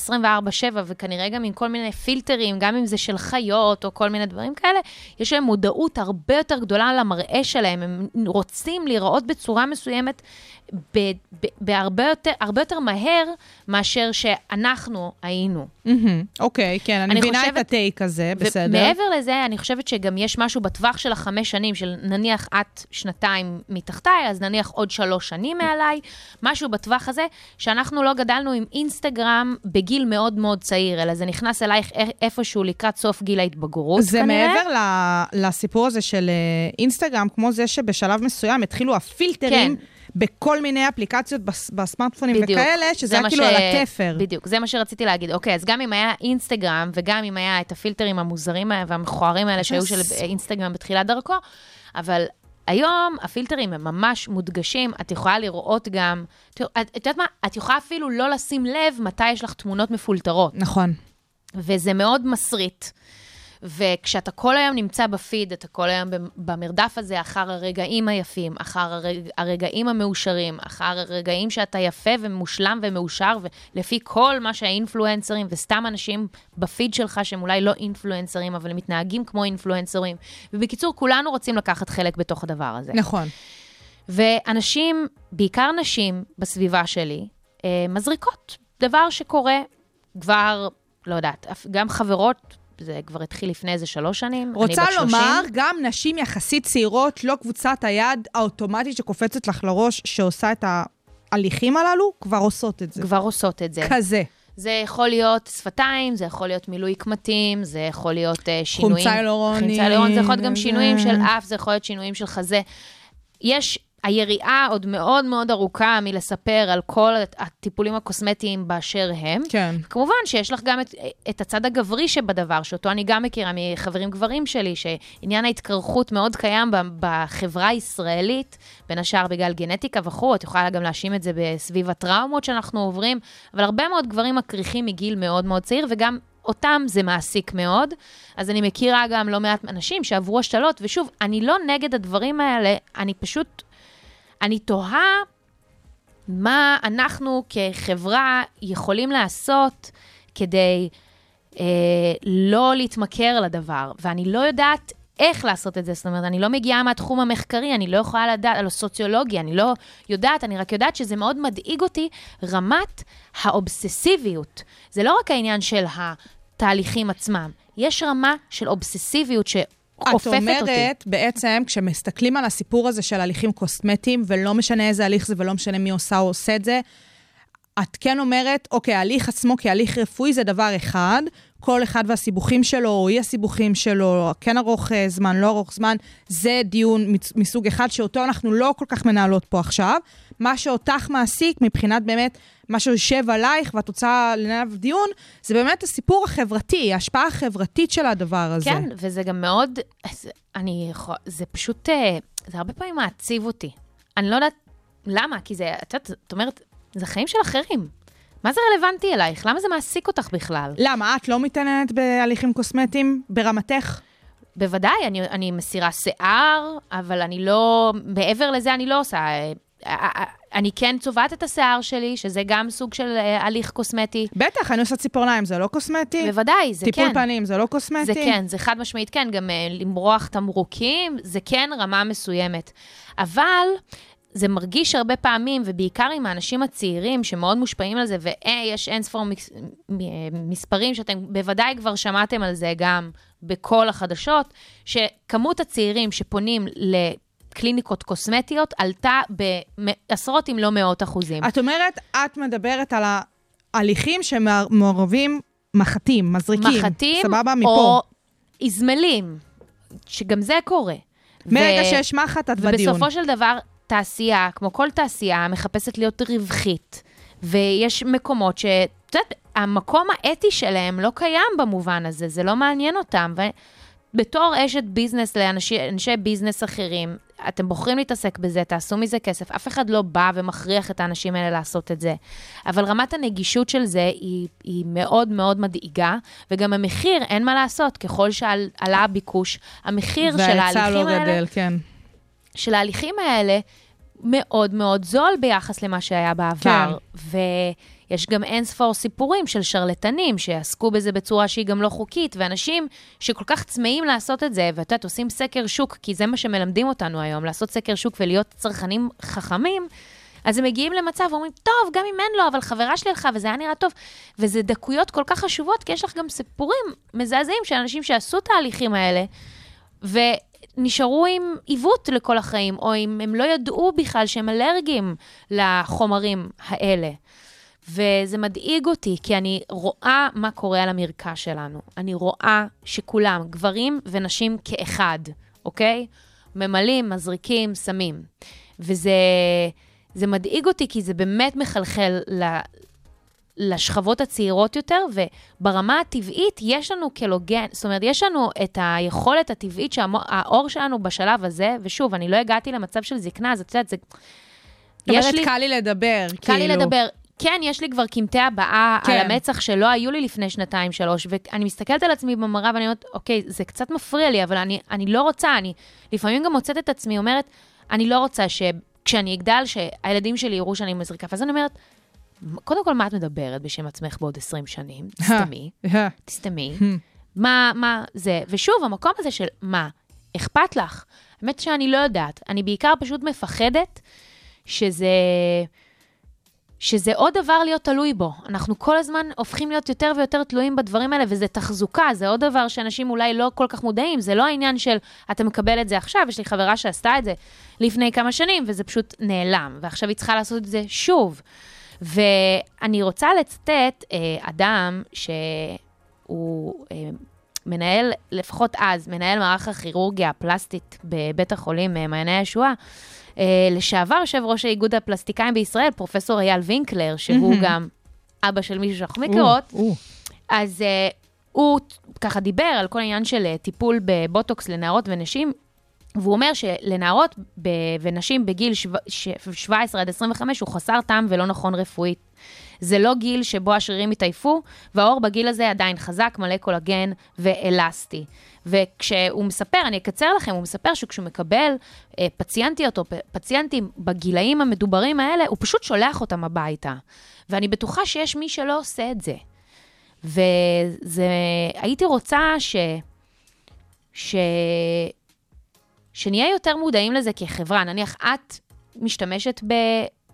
וכנראה גם עם כל מיני פילטרים, גם אם זה של חיות או כל מיני דברים כאלה, יש להם מודעות הרבה יותר גדולה למראה שלהם. הם רוצים להיראות בצורה מסוימת ב- ב- בהרבה יותר, יותר מהר מאשר שאנחנו היינו. אוקיי, כן, אני אני מבינה את חושבת- הטייק הזה, בסדר. ומעבר לזה, אני חושבת שגם יש משהו בטווח של החמש שנים, של נניח את שנתיים מתחתיי, אז נניח עוד שלוש שנים מעליי, משהו בטווח הזה, שאנחנו לא גדלנו עם אינסטגרם בגיל מאוד מאוד צעיר, אלא זה נכנס אלייך איפשהו לקראת סוף גיל ההתבגרות, זה כנראה. מעבר ל- לסיפור הזה של אה, אינסטגרם, כמו זה שבשלב מסוים התחילו הפילטרים כן. בכל מיני אפליקציות בס- בסמארטפונים בדיוק. וכאלה, שזה זה היה כאילו ש- על התפר. בדיוק, זה מה שרציתי להגיד. אוקיי, אז גם אם היה אינסטגרם, וגם אם היה את הפילטרים המוזרים והמכוערים האלה שהיו של. אינסטגרם בתחילת דרכו, אבל היום הפילטרים הם ממש מודגשים, את יכולה לראות גם, את את יודעת מה? את יכולה אפילו לא לשים לב מתי יש לך תמונות מפולטרות, נכון. וזה מאוד מסריט. וכשאתה כל היום נמצא בפיד, אתה כל היום במ- במרדף הזה אחר הרגעים היפים, אחר הרג, הרגעים המאושרים, אחר הרגעים שאתה יפה ומושלם ומאושר, ולפי כל מה שהאינפלואנסרים וסתם אנשים בפיד שלך שהם אולי לא אינפלואנסרים, אבל הם מתנהגים כמו אינפלואנסרים. ובקיצור, כולנו רוצים לקחת חלק בתוך הדבר הזה. נכון. ואנשים, בעיקר נשים בסביבה שלי, אה, מזריקות. דבר שקורה כבר, לא יודעת, גם חברות, זה כבר התחיל לפני איזה שלוש שנים. רוצה אני בת 30. לומר, גם נשים יחסית צעירות, לא קבוצת היד האוטומטית שקופצת לך לראש, שעושה את ההליכים הללו, כבר עושות את זה. כבר עושות את זה. כזה. זה יכול להיות שפתיים, זה יכול להיות מילוי קמטים, זה יכול להיות אה, שינויים... חומצה היאלורונית, חומצה היאלורונית, זה יכול להיות גם שינויים של אף, זה יכול להיות שינויים של חזה. יש, היריעה עוד מאוד מאוד ארוכה מלספר על כל הטיפולים הקוסמטיים באשר הם. כן. כמובן שיש לך גם את, את הצד הגברי שבדבר, שאותו אני גם מכירה מחברים גברים שלי, שעניין ההתקרחות מאוד קיים בחברה הישראלית, בין השאר בגלל גנטיקה וכו', את יכולה גם להאשים את זה סביב הטראומות שאנחנו עוברים, אבל הרבה מאוד גברים מקריחים מגיל מאוד מאוד צעיר, וגם אותם זה מעסיק מאוד. אז אני מכירה גם לא מעט אנשים שעברו השתלות, ושוב, אני לא נגד הדברים האלה, אני פשוט, אני תוהה מה אנחנו כחברה יכולים לעשות כדי אה, לא להתמכר לדבר, ואני לא יודעת איך לעשות את זה. זאת אומרת, אני לא מגיעה מהתחום המחקרי, אני לא יכולה לדעת על הסוציולוגיה, אני לא יודעת, אני רק יודעת שזה מאוד מדאיג אותי, רמת האובססיביות. זה לא רק העניין של התהליכים עצמם, יש רמה של אובססיביות ש... את אומרת, אותי. בעצם, כשמסתכלים על הסיפור הזה של הליכים קוסמטיים, ולא משנה איזה הליך זה ולא משנה מי עושה או עושה את זה, את כן אומרת, אוקיי, ההליך עצמו כהליך רפואי זה דבר אחד, כל אחד והסיבוכים שלו, או אי הסיבוכים שלו, כן ארוך אה, זמן, לא ארוך זמן, זה דיון מסוג אחד שאותו אנחנו לא כל כך מנהלות פה עכשיו. מה שאותך מעסיק מבחינת באמת מה שיושב עלייך ואת רוצה לנהל דיון, זה באמת הסיפור החברתי, ההשפעה החברתית של הדבר הזה. כן, וזה גם מאוד, אני יכול, זה פשוט, אה, זה הרבה פעמים מעציב אותי. אני לא יודעת למה, כי זה, את יודעת, את אומרת, זה חיים של אחרים. מה זה רלוונטי אלייך? למה זה מעסיק אותך בכלל? למה, את לא מתעניינת בהליכים קוסמטיים ברמתך? בוודאי, אני, אני מסירה שיער, אבל אני לא, מעבר לזה אני לא עושה אה, אני כן צובעת את השיער שלי, שזה גם סוג של אה, הליך קוסמטי. בטח, אני עושה ציפורניים, זה לא קוסמטי? בוודאי, זה טיפול כן. פנים, זה לא קוסמטי? זה כן, זה חד משמעית כן, גם אה, למרוח תמרוקים, זה כן רמה מסוימת. אבל זה מרגיש הרבה פעמים, ובעיקר עם האנשים הצעירים שמאוד מושפעים על זה, ויש אין ספור אה, מספרים שאתם בוודאי כבר שמעתם על זה גם בכל החדשות, שכמות הצעירים שפונים לקליניקות קוסמטיות עלתה בעשרות אם לא מאות אחוזים. את אומרת, את מדברת על ההליכים שמעורבים מחטים, מזריקים. מחטים, סבבה? מפה. או איזמלים, שגם זה קורה. מרגע ו- שיש מחט, את בדיון. ובסופו של דבר, תעשייה, כמו כל תעשייה, מחפשת להיות רווחית. ויש מקומות ש... את יודעת, המקום האתי שלהם לא קיים במובן הזה, זה לא מעניין אותם. ובתור אשת ביזנס לאנשי אנשי ביזנס אחרים, אתם בוחרים להתעסק בזה, תעשו מזה כסף. אף אחד לא בא ומכריח את האנשים האלה לעשות את זה. אבל רמת הנגישות של זה היא, היא מאוד מאוד מדאיגה, וגם המחיר, אין מה לעשות, ככל שעלה הביקוש, המחיר של וההיצע ההליכים לא האלה... גדל, כן. של ההליכים האלה מאוד מאוד זול ביחס למה שהיה בעבר. כן. ויש גם אין ספור סיפורים של שרלטנים שעסקו בזה בצורה שהיא גם לא חוקית, ואנשים שכל כך צמאים לעשות את זה, ואת יודעת, עושים סקר שוק, כי זה מה שמלמדים אותנו היום, לעשות סקר שוק ולהיות צרכנים חכמים. אז הם מגיעים למצב, אומרים, טוב, גם אם אין לו, אבל חברה שלי הלכה וזה היה נראה טוב. וזה דקויות כל כך חשובות, כי יש לך גם סיפורים מזעזעים של אנשים שעשו את ההליכים האלה, ונשארו עם עיוות לכל החיים, או אם הם לא ידעו בכלל שהם אלרגיים לחומרים האלה. וזה מדאיג אותי, כי אני רואה מה קורה על המרקע שלנו. אני רואה שכולם, גברים ונשים כאחד, אוקיי? ממלאים, מזריקים, שמים. וזה זה מדאיג אותי, כי זה באמת מחלחל לשכבות הצעירות יותר, וברמה הטבעית יש לנו קלוגן, זאת אומרת, יש לנו את היכולת הטבעית שהאור שלנו בשלב הזה, ושוב, אני לא הגעתי למצב של זקנה, אז את יודעת, זה... זאת אומרת, קל לי לדבר, קל לי כאילו. לדבר. כן, יש לי כבר קמטי הבעה כן. על המצח שלא היו לי לפני שנתיים, שלוש, ואני מסתכלת על עצמי במראה ואני אומרת, אוקיי, זה קצת מפריע לי, אבל אני, אני לא רוצה, אני לפעמים גם מוצאת את עצמי אומרת, אני לא רוצה שכשאני אגדל, שהילדים שלי יראו שאני מזריקה. ואז אני אומרת, קודם כל, מה את מדברת בשם עצמך בעוד 20 שנים? תסתמי, תסתמי. מה, מה זה? ושוב, המקום הזה של מה, אכפת לך? האמת שאני לא יודעת. אני בעיקר פשוט מפחדת שזה... שזה עוד דבר להיות תלוי בו. אנחנו כל הזמן הופכים להיות יותר ויותר תלויים בדברים האלה, וזה תחזוקה, זה עוד דבר שאנשים אולי לא כל כך מודעים, זה לא העניין של אתה מקבל את זה עכשיו, יש לי חברה שעשתה את זה לפני כמה שנים, וזה פשוט נעלם, ועכשיו היא צריכה לעשות את זה שוב. ואני רוצה לצטט אה, אדם שהוא אה, מנהל, לפחות אז, מנהל מערך הכירורגיה הפלסטית בבית החולים אה, מעייני הישועה, אה, לשעבר יושב ראש האיגוד הפלסטיקאים בישראל, פרופסור אייל וינקלר, שהוא גם אבא של מישהו שאנחנו מכירות. אז uh, הוא ככה דיבר על כל העניין של uh, טיפול בבוטוקס לנערות ונשים, והוא אומר שלנערות ב- ונשים בגיל שו- ש- 17 עד 25 הוא חסר טעם ולא נכון רפואית. זה לא גיל שבו השרירים התעייפו, והעור בגיל הזה עדיין חזק, מלא קולגן ואלסטי. וכשהוא מספר, אני אקצר לכם, הוא מספר שכשהוא מקבל אה, פציינטיות או פציינטים בגילאים המדוברים האלה, הוא פשוט שולח אותם הביתה. ואני בטוחה שיש מי שלא עושה את זה. וזה, הייתי רוצה ש... ש... שנהיה יותר מודעים לזה כחברה. נניח, את משתמשת ב...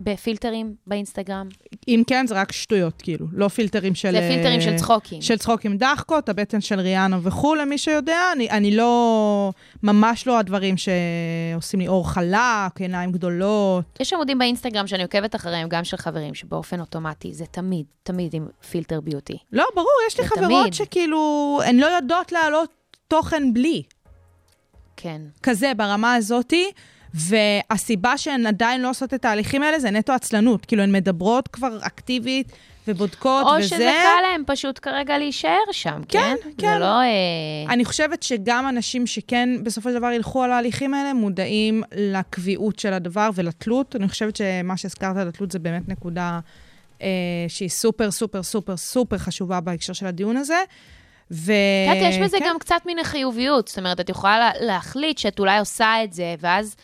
בפילטרים באינסטגרם? אם כן, זה רק שטויות, כאילו. לא פילטרים של... זה פילטרים אה, של צחוקים. של צחוקים דחקות, הבטן של ריאנה וכו', למי שיודע. אני, אני לא... ממש לא הדברים שעושים לי עור חלק, עיניים גדולות. יש עמודים באינסטגרם שאני עוקבת אחריהם, גם של חברים, שבאופן אוטומטי זה תמיד, תמיד עם פילטר ביוטי. לא, ברור, יש לי חברות תמיד. שכאילו, הן לא יודעות להעלות תוכן בלי. כן. כזה ברמה הזאתי. והסיבה שהן עדיין לא עושות את ההליכים האלה זה נטו עצלנות. כאילו, הן מדברות כבר אקטיבית ובודקות או וזה. שזה קל להם פשוט כרגע להישאר שם, כן? כן, כן. זה לא... אה, אני חושבת שגם אנשים שכן בסופו של דבר ילכו על ההליכים האלה, מודעים לקביעות של הדבר ולתלות. אני חושבת שמה שהזכרת על התלות זה באמת נקודה אה, שהיא סופר, סופר, סופר, סופר חשובה בהקשר של הדיון הזה. ו... את יודעת, יש בזה כן. גם קצת מן החיוביות. זאת אומרת, את יכולה לה- להחליט שאת אולי עושה את זה, ואז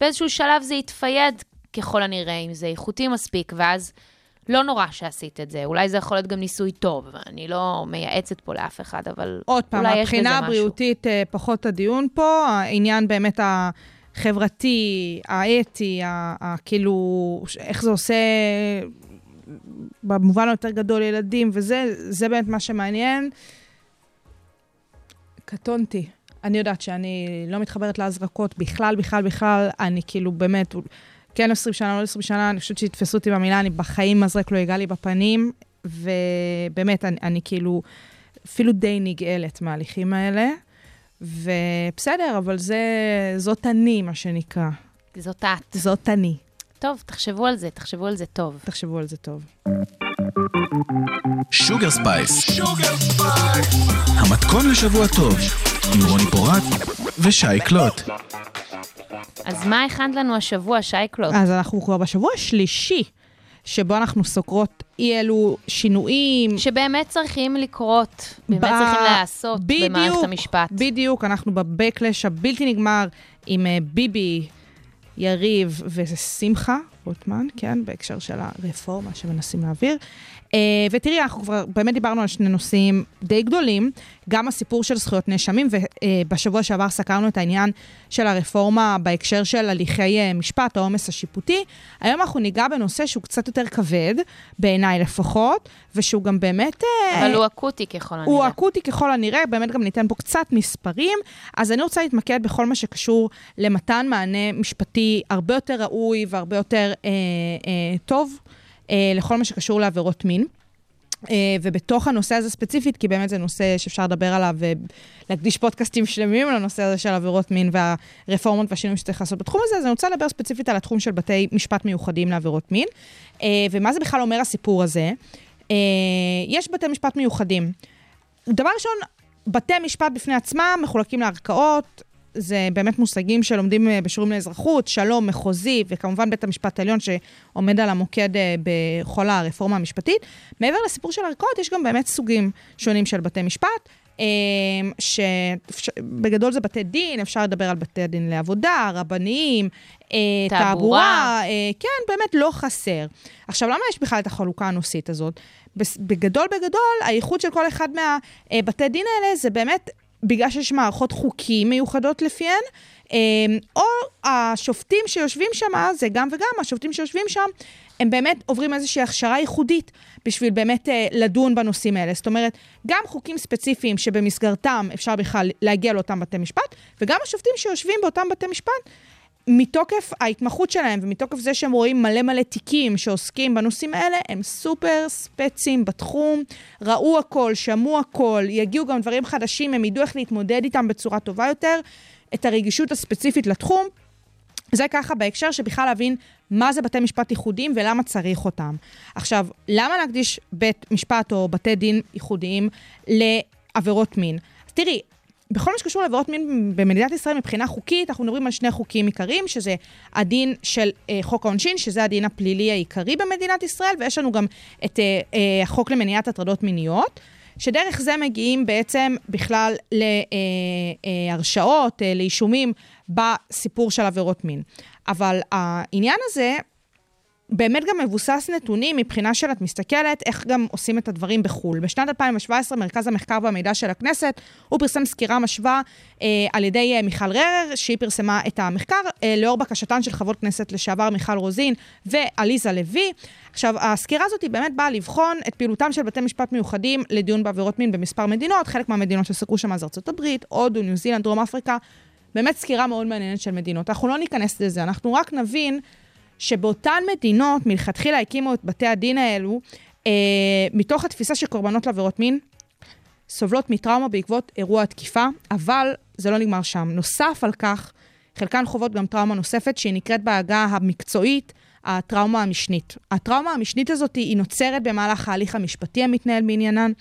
באיזשהו שלב זה יתפייד ככל הנראה, אם זה איכותי מספיק, ואז לא נורא שעשית את זה. אולי זה יכול להיות גם ניסוי טוב, אני לא מייעצת פה לאף אחד, אבל עוד פעם, אולי יש בזה הבחינה משהו. הבריאותית אה, פחות הדיון פה, העניין באמת החברתי, האתי, ה- ה- כאילו, ש- איך זה עושה במובן היותר גדול ילדים, וזה זה באמת מה שמעניין. קטונתי. אני יודעת שאני לא מתחברת להזרקות בכלל, בכלל, בכלל. אני כאילו באמת, כן 20 שנה, לא 20 שנה, אני חושבת שיתפסו אותי במילה, אני בחיים מזרק לא ייגע לי בפנים, ובאמת, אני, אני כאילו אפילו די נגאלת מההליכים האלה. ובסדר, אבל זה, זאת אני, מה שנקרא. זאת את. זאת אני. טוב, תחשבו על זה, תחשבו על זה טוב. תחשבו על זה טוב. Sugar Spice. המתכון לשבוע טוב, עם רוני פורט ושי קלוט. אז מה הכנת לנו השבוע, שי קלוט? אז אנחנו כבר בשבוע השלישי, שבו אנחנו סוקרות אי אלו שינויים. שבאמת צריכים לקרות, באמת ב- צריכים להיעשות במערכת המשפט. בדיוק, אנחנו בבקלש הבלתי נגמר עם אה, ביבי, יריב ושמחה רוטמן, כן, בהקשר של הרפורמה שמנסים להעביר. אה, ותראי, אנחנו כבר באמת דיברנו על שני נושאים די גדולים, גם הסיפור של זכויות נאשמים, ובשבוע שעבר סקרנו את העניין של הרפורמה בהקשר של הליכי אה, משפט, העומס השיפוטי. היום אנחנו ניגע בנושא שהוא קצת יותר כבד, בעיניי לפחות, ושהוא גם באמת... אה, אבל הוא אקוטי ככל הנראה. הוא אקוטי ככל הנראה, באמת גם ניתן פה קצת מספרים. אז אני רוצה להתמקד בכל מה שקשור למתן מענה משפטי הרבה יותר ראוי והרבה יותר אה, אה, טוב אה, לכל מה שקשור לעבירות מין. Uh, ובתוך הנושא הזה ספציפית, כי באמת זה נושא שאפשר לדבר עליו ולהקדיש פודקאסטים שלמים לנושא הזה של עבירות מין והרפורמות והשינויים שצריך לעשות בתחום הזה, אז אני רוצה לדבר ספציפית על התחום של בתי משפט מיוחדים לעבירות מין. ומה זה בכלל אומר הסיפור הזה? יש בתי משפט מיוחדים. דבר ראשון, בתי משפט בפני עצמם מחולקים לערכאות, זה באמת מושגים שלומדים אה, בשיעורים לאזרחות, שלום, מחוזי, וכמובן בית המשפט העליון שעומד על המוקד אה, בכל הרפורמה המשפטית. מעבר לסיפור של ערכאות, יש גם באמת סוגים שונים של בתי משפט. אה, שבגדול זה בתי דין, אפשר לדבר על בתי דין לעבודה, רבניים, תעבורה. תעבורה, כן, באמת לא חסר. עכשיו, למה יש בכלל את החלוקה הנושאית הזאת? בגדול בגדול, הייחוד של כל אחד מהבתי דין האלה זה באמת בגלל שיש מערכות חוקים מיוחדות לפיהן, אה, או השופטים שיושבים שם, זה גם וגם, השופטים שיושבים שם, הם באמת עוברים איזושהי הכשרה ייחודית בשביל באמת אה, לדון בנושאים האלה. זאת אומרת, גם חוקים ספציפיים שבמסגרתם אפשר בכלל להגיע לאותם בתי משפט, וגם השופטים שיושבים באותם בתי משפט, מתוקף ההתמחות שלהם ומתוקף זה שהם רואים מלא מלא תיקים שעוסקים בנושאים האלה, הם סופר ספצים בתחום, ראו הכל, שמעו הכל, יגיעו גם דברים חדשים, הם ידעו איך להתמודד איתם בצורה טובה יותר, את הרגישות הספציפית לתחום. זה ככה בהקשר שבכלל להבין מה זה בתי משפט ייחודיים ולמה צריך אותם. עכשיו, למה להקדיש בית משפט או בתי דין ייחודיים לעבירות מין? אז תראי, בכל מה שקשור לעבירות מין במדינת ישראל מבחינה חוקית, אנחנו מדברים על שני חוקים עיקריים, שזה הדין של אה, חוק העונשין, שזה הדין הפלילי העיקרי במדינת ישראל, ויש לנו גם את אה, אה, החוק למניעת הטרדות מיניות. שדרך זה מגיעים בעצם בכלל להרשעות, אה, לאישומים בסיפור של עבירות מין. אבל העניין הזה באמת גם מבוסס נתונים מבחינה של את מסתכלת איך גם עושים את הדברים בחו"ל. בשנת 2017, מרכז המחקר והמידע של הכנסת, הוא פרסם סקירה משווה אה, על ידי אה, מיכל ררר, שהיא פרסמה את המחקר, אה, לאור בקשתן של חברות כנסת לשעבר מיכל רוזין ועליזה לוי. עכשיו, הסקירה הזאת היא באמת באה לבחון את פעילותם של בתי משפט מיוחדים לדיון בעבירות מין במספר מדינות. חלק מהמדינות שסקרו שם אז ארצות הברית, הודו, ניו זילנד, דרום אפריקה. באמת סקירה מאוד מעניינת של מדינות. אנחנו לא ניכנס לזה, אנחנו רק נבין שבאותן מדינות מלכתחילה הקימו את בתי הדין האלו, אה, מתוך התפיסה שקורבנות לעבירות מין סובלות מטראומה בעקבות אירוע התקיפה, אבל זה לא נגמר שם. נוסף על כך, חלקן חוות גם טראומה נוספת, שהיא נקראת בעגה המקצועית הטראומה המשנית. הטראומה המשנית הזאת היא נוצרת במהלך ההליך המשפטי המתנהל בעניינן.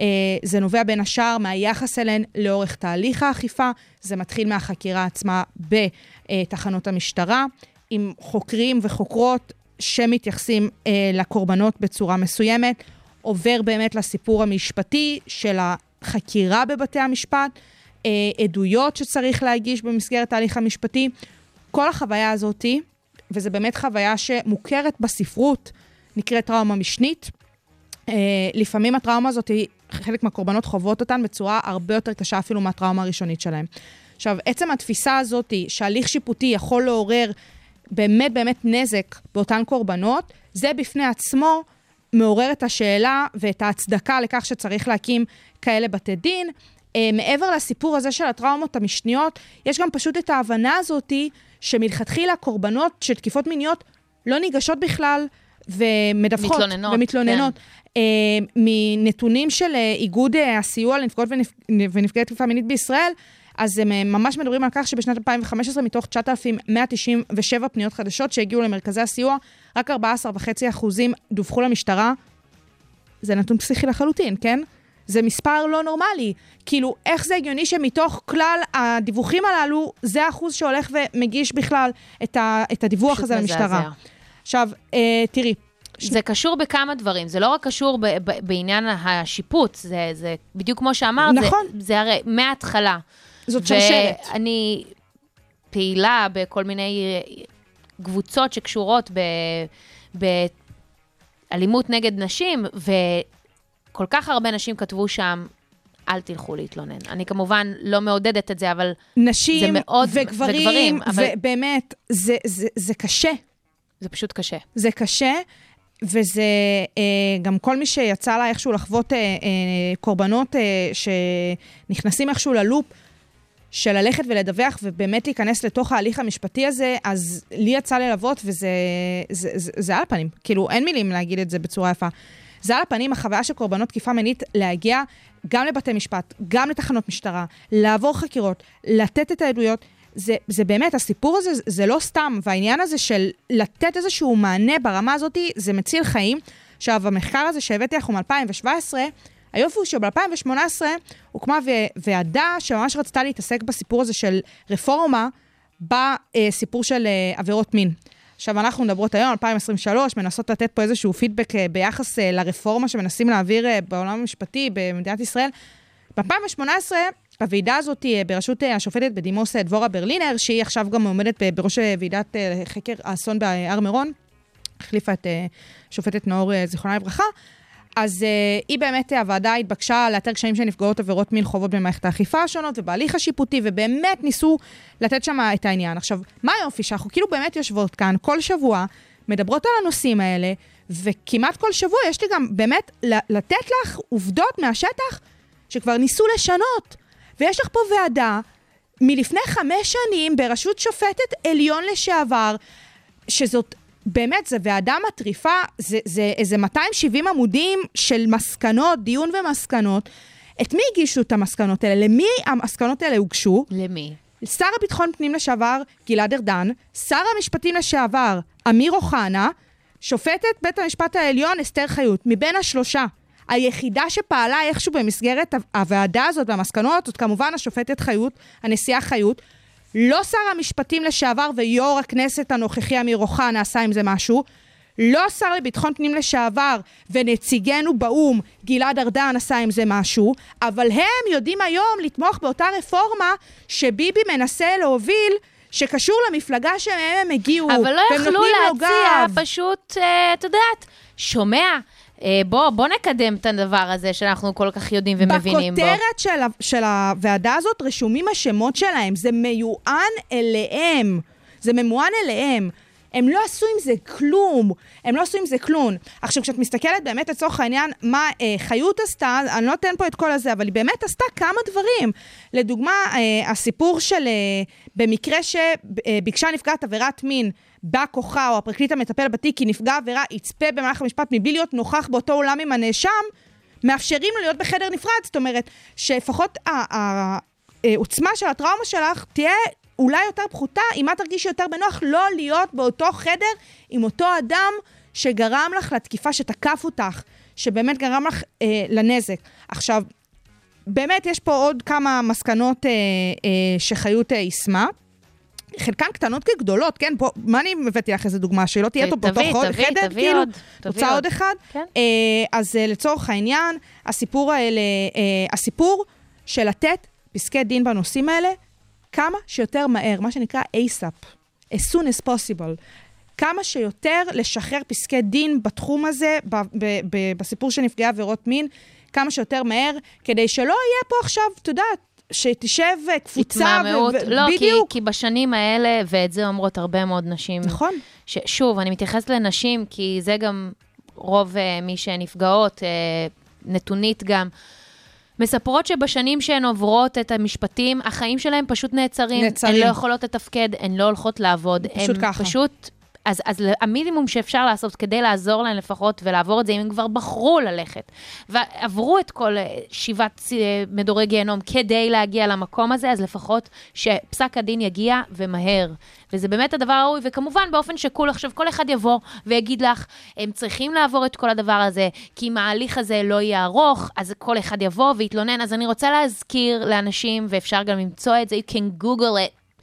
אה, זה נובע בין השאר מהיחס אליהן לאורך תהליך האכיפה, זה מתחיל מהחקירה עצמה בתחנות המשטרה, עם חוקרים וחוקרות שמתייחסים אה, לקורבנות בצורה מסוימת, עובר באמת לסיפור המשפטי של החקירה בבתי המשפט, אה, עדויות שצריך להגיש במסגרת ההליך המשפטי. כל החוויה הזאתי וזו באמת חוויה שמוכרת בספרות, נקראת טראומה משנית. אה, לפעמים הטראומה הזאת, חלק מהקורבנות חוות אותן בצורה הרבה יותר קשה אפילו מהטראומה הראשונית שלהם. עכשיו, עצם התפיסה הזאת שהליך שיפוטי יכול לעורר באמת באמת נזק באותן קורבנות, זה בפני עצמו מעורר את השאלה ואת ההצדקה לכך שצריך להקים כאלה בתי דין. אה, מעבר לסיפור הזה של הטראומות המשניות, יש גם פשוט את ההבנה הזאתי שמלכתחילה קורבנות של תקיפות מיניות לא ניגשות בכלל ומדווחות. מתלוננות, ומתלוננות. אה, מנתונים של אה, איגוד הסיוע לנפגעות ונפ... ונפגעי תקיפה מינית בישראל, אז הם אה, ממש מדברים על כך שבשנת 2015, מתוך 9,197 פניות חדשות שהגיעו למרכזי הסיוע, רק 14.5 אחוזים דווחו למשטרה. זה נתון פסיכי לחלוטין, כן? זה מספר לא נורמלי. כאילו, איך זה הגיוני שמתוך כלל הדיווחים הללו, זה האחוז שהולך ומגיש בכלל את, ה, את הדיווח הזה למשטרה. מזעזע. עכשיו, אה, תראי, זה קשור בכמה דברים, זה לא רק קשור ב- ב- בעניין השיפוט, זה, זה בדיוק כמו שאמרת, נכון. זה, זה הרי מההתחלה. זאת שרשרת. ואני פעילה בכל מיני אה, קבוצות שקשורות ב- באלימות נגד נשים, וכל כך הרבה נשים כתבו שם, אל תלכו להתלונן. אני כמובן לא מעודדת את זה, אבל נשים זה מאוד- וגברים, וגברים, אבל- ובאמת, זה, זה, זה קשה. זה פשוט קשה. זה קשה, וזה אה, גם כל מי שיצא לה איכשהו לחוות אה, אה, קורבנות אה, שנכנסים איכשהו ללופ של ללכת ולדווח ובאמת להיכנס לתוך ההליך המשפטי הזה, אז לי יצא ללוות וזה זה, זה, זה על הפנים. כאילו, אין מילים להגיד את זה בצורה יפה. זה על הפנים, החוויה של קורבנות תקיפה מינית להגיע גם לבתי משפט, גם לתחנות משטרה, לעבור חקירות, לתת את העדויות. זה, זה באמת, הסיפור הזה זה- זה לא סתם, והעניין הזה של לתת איזשהו מענה ברמה הזאת, זה מציל חיים. עכשיו, המחקר הזה שהבאתי הוא מ-2017, היופי הוא שב-2018 הוקמה ועדה שממש רצתה להתעסק בסיפור הזה של רפורמה בסיפור של אה, עבירות מין. עכשיו, אנחנו מדברות היום, 2023, מנסות לתת פה איזשהו פידבק אה, ביחס אה, לרפורמה שמנסים להעביר בעולם המשפטי במדינת ישראל. ב-2018, הוועידה הזאת בראשות השופטת בדימוס דבורה ברלינר, שהיא עכשיו גם עומדת בראש ועידת חקר האסון בהר מירון, החליפה את שופטת נאור, זיכרונה לברכה. אז uh, היא באמת, הוועדה התבקשה לאתר קשיים של נפגעות עבירות מין חובות במערכת האכיפה השונות ובהליך השיפוטי, ובאמת ניסו לתת שם את העניין. עכשיו, מה היופי? שאנחנו כאילו באמת יושבות כאן כל שבוע, מדברות על הנושאים האלה, וכמעט כל שבוע יש לי גם באמת לתת לך עובדות מהשטח שכבר ניסו לשנות. ויש לך פה ועדה מלפני חמש שנים בראשות שופטת עליון לשעבר, שזאת באמת, זו ועדה מטריפה, זה, זה איזה 270 עמודים של מסקנות, דיון ומסקנות. את מי הגישו את המסקנות האלה? למי המסקנות האלה הוגשו? למי? שר הביטחון פנים לשעבר גלעד ארדן, שר המשפטים לשעבר אמיר אוחנה, שופטת בית המשפט העליון אסתר חיות, מבין השלושה. היחידה שפעלה איכשהו במסגרת הוועדה הזאת והמסקנות זאת כמובן השופטת חיות, הנשיאה חיות. לא שר המשפטים לשעבר ויו"ר הכנסת הנוכחי אמיר אוחנה עשה עם זה משהו. לא שר לביטחון פנים לשעבר ונציגנו באו"ם גלעד ארדן עשה עם זה משהו, אבל הם יודעים היום לתמוך באותה רפורמה שביבי מנסה להוביל, שקשור למפלגה שמהם הם הגיעו. אבל לא יכלו להציע. פשוט, אה, את יודעת, שומע, בוא, בוא נקדם את הדבר הזה שאנחנו כל כך יודעים ומבינים בו. בכותרת של, של הוועדה הזאת רשומים השמות שלהם, זה מיוען אליהם. זה ממוען אליהם. הם לא עשו עם זה כלום, הם לא עשו עם זה כלום. עכשיו, כשאת מסתכלת באמת לצורך העניין מה אה, חיות עשתה, אני לא אתן פה את כל הזה, אבל היא באמת עשתה כמה דברים. לדוגמה, אה, הסיפור של אה, במקרה שביקשה נפגעת עבירת מין בא כוחה, או הפרקליט המטפל בתיק, כי נפגע עבירה יצפה במהלך המשפט מבלי להיות נוכח באותו אולם עם הנאשם, מאפשרים לו להיות בחדר נפרד. זאת אומרת, שלפחות העוצמה של הטראומה שלך תהיה אולי יותר פחותה, אם את תרגישי יותר בנוח לא להיות באותו חדר עם אותו אדם שגרם לך לתקיפה, שתקף אותך, שבאמת גרם לך אה, לנזק. עכשיו, באמת יש פה עוד כמה מסקנות אה, אה, שחיות אה, יישמה. חלקן קטנות כגדולות, כן? פה, מה אני הבאתי לך איזה דוגמה? שלא תהיה פה חוד- תביא, חדר, תביא כאילו? עוד, תביא רוצה עוד. עוד אחד? כן. אה, אז אה, לצורך העניין, הסיפור האלה, אה, הסיפור של לתת פסקי דין בנושאים האלה כמה שיותר מהר, מה שנקרא ASAP, as soon as possible. כמה שיותר לשחרר פסקי דין בתחום הזה, ב- ב- ב- בסיפור של נפגעי עבירות מין, כמה שיותר מהר, כדי שלא יהיה פה עכשיו, את יודעת, שתשב קבוצה, ו- התמהמהות. ו- לא, כי, בדיוק. כי בשנים האלה, ואת זה אומרות הרבה מאוד נשים, נכון. ששוב, אני מתייחסת לנשים, כי זה גם רוב uh, מי שנפגעות, uh, נתונית גם, מספרות שבשנים שהן עוברות את המשפטים, החיים שלהן פשוט נעצרים. נעצרים. הן לא יכולות לתפקד, הן לא הולכות לעבוד. פשוט הן ככה. פשוט... אז, אז המינימום שאפשר לעשות כדי לעזור להן לפחות ולעבור את זה, אם הם כבר בחרו ללכת ועברו את כל אה, שבעת אה, מדורי גיהנום כדי להגיע למקום הזה, אז לפחות שפסק הדין יגיע ומהר. וזה באמת הדבר הראוי, וכמובן באופן שקול עכשיו כל אחד יבוא ויגיד לך, הם צריכים לעבור את כל הדבר הזה, כי אם ההליך הזה לא יהיה ארוך, אז כל אחד יבוא ויתלונן. אז אני רוצה להזכיר לאנשים, ואפשר גם למצוא את זה, you can google it,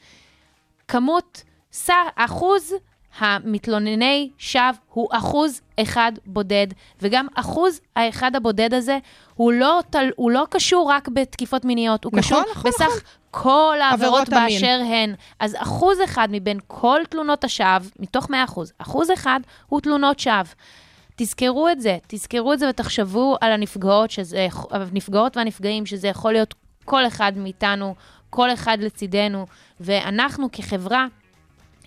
כמות, ס- אחוז המתלונני שווא הוא אחוז אחד בודד, וגם אחוז האחד הבודד הזה הוא לא, תל, הוא לא קשור רק בתקיפות מיניות, הוא נכון, קשור נכון, בסך נכון. כל העבירות עבירות המין. באשר הן. אז אחוז אחד מבין כל תלונות השווא, מתוך 100 אחוז, אחוז אחד הוא תלונות שווא. תזכרו את זה, תזכרו את זה ותחשבו על הנפגעות, שזה, הנפגעות והנפגעים, שזה יכול להיות כל אחד מאיתנו, כל אחד לצידנו, ואנחנו כחברה,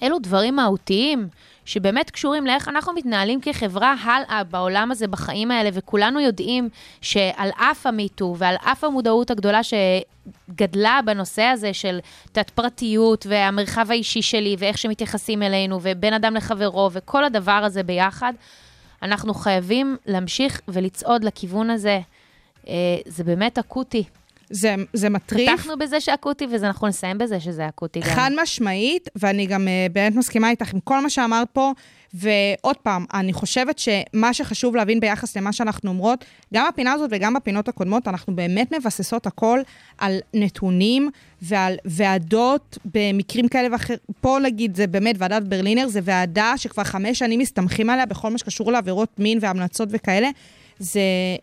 אלו דברים מהותיים שבאמת קשורים לאיך אנחנו מתנהלים כחברה הלאה בעולם הזה, בחיים האלה, וכולנו יודעים שעל אף המיטו ועל אף המודעות הגדולה שגדלה בנושא הזה של תת פרטיות והמרחב האישי שלי ואיך שמתייחסים אלינו ובין אדם לחברו וכל הדבר הזה ביחד, אנחנו חייבים להמשיך ולצעוד לכיוון הזה. אה, זה באמת אקוטי. זה, זה מטריף. פתחנו בזה שאקוטי, ואנחנו נסיים בזה שזה אקוטי גם. חד משמעית, ואני גם uh, באמת מסכימה איתך עם כל מה שאמרת פה. ועוד פעם, אני חושבת שמה שחשוב להבין ביחס למה שאנחנו אומרות, גם בפינה הזאת וגם בפינות הקודמות, אנחנו באמת מבססות הכל על נתונים ועל ועדות במקרים כאלה ואחרים. פה נגיד, זה באמת ועדת ברלינר, זה ועדה שכבר חמש שנים מסתמכים עליה בכל מה שקשור לעבירות מין והמלצות וכאלה. זה,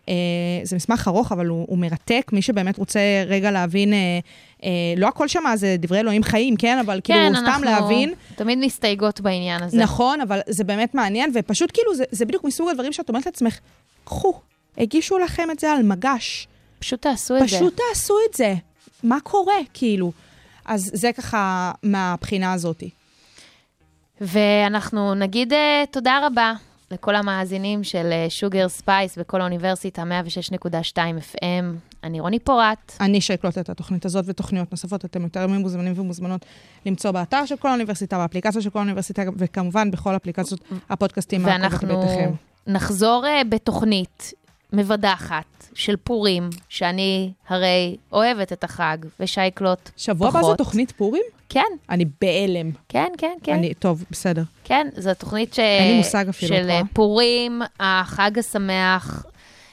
אה, זה מסמך ארוך, אבל הוא, הוא מרתק. מי שבאמת רוצה רגע להבין, אה, אה, לא הכל שם זה דברי אלוהים חיים, כן? אבל כאילו, כן, סתם אנחנו להבין. תמיד מסתייגות בעניין הזה. נכון, אבל זה באמת מעניין, ופשוט כאילו, זה, זה בדיוק מסוג הדברים שאת אומרת לעצמך, קחו, הגישו לכם את זה על מגש. פשוט תעשו את זה. פשוט תעשו את זה. מה קורה, כאילו? אז זה ככה מהבחינה הזאת. ואנחנו נגיד תודה רבה לכל המאזינים של Sugar Spice בקול האוניברסיטה, 106.2 FM. אני רוני פורט. אני שי קלוט את התוכנית הזאת ותוכניות נוספות, אתם יותר ממוזמנים ומוזמנות למצוא באתר של כל האוניברסיטה, באפליקציה של כל האוניברסיטה, וכמובן בכל אפליקציות הפודקאסטים ואנחנו. נחזור אה, בתוכנית מבדחת של פורים, שאני הרי אוהבת את החג, ושייקלוט שבוע הבא פחות. זו תוכנית פורים? כן, אני בהלם. כן, כן, כן. אני, טוב, בסדר. כן, זו תוכנית ש... אין לי מושג אפילו, של רואה? פורים, החג השמח,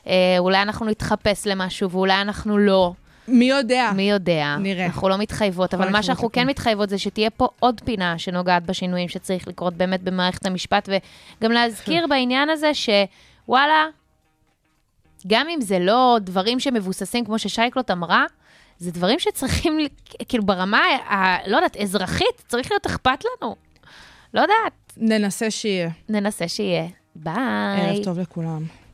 אה, אולי אנחנו נתחפש למשהו ואולי אנחנו לא, מי יודע? מי יודע. נראה. אנחנו לא מתחייבות, אבל מה שאנחנו. כן מתחייבות זה שתהיה פה עוד פינה שנוגעת בשינויים שצריך לקרות באמת במערכת המשפט, וגם להזכיר בעניין הזה שוואלה, גם אם זה לא דברים שמבוססים, כמו ששייקלוט אמרה, זה דברים שצריכים, כאילו ברמה, ה- לא יודעת, אזרחית, צריך להיות אכפת לנו. לא יודעת. ננסה שיהיה. ננסה שיהיה. ביי. ערב טוב לכולם.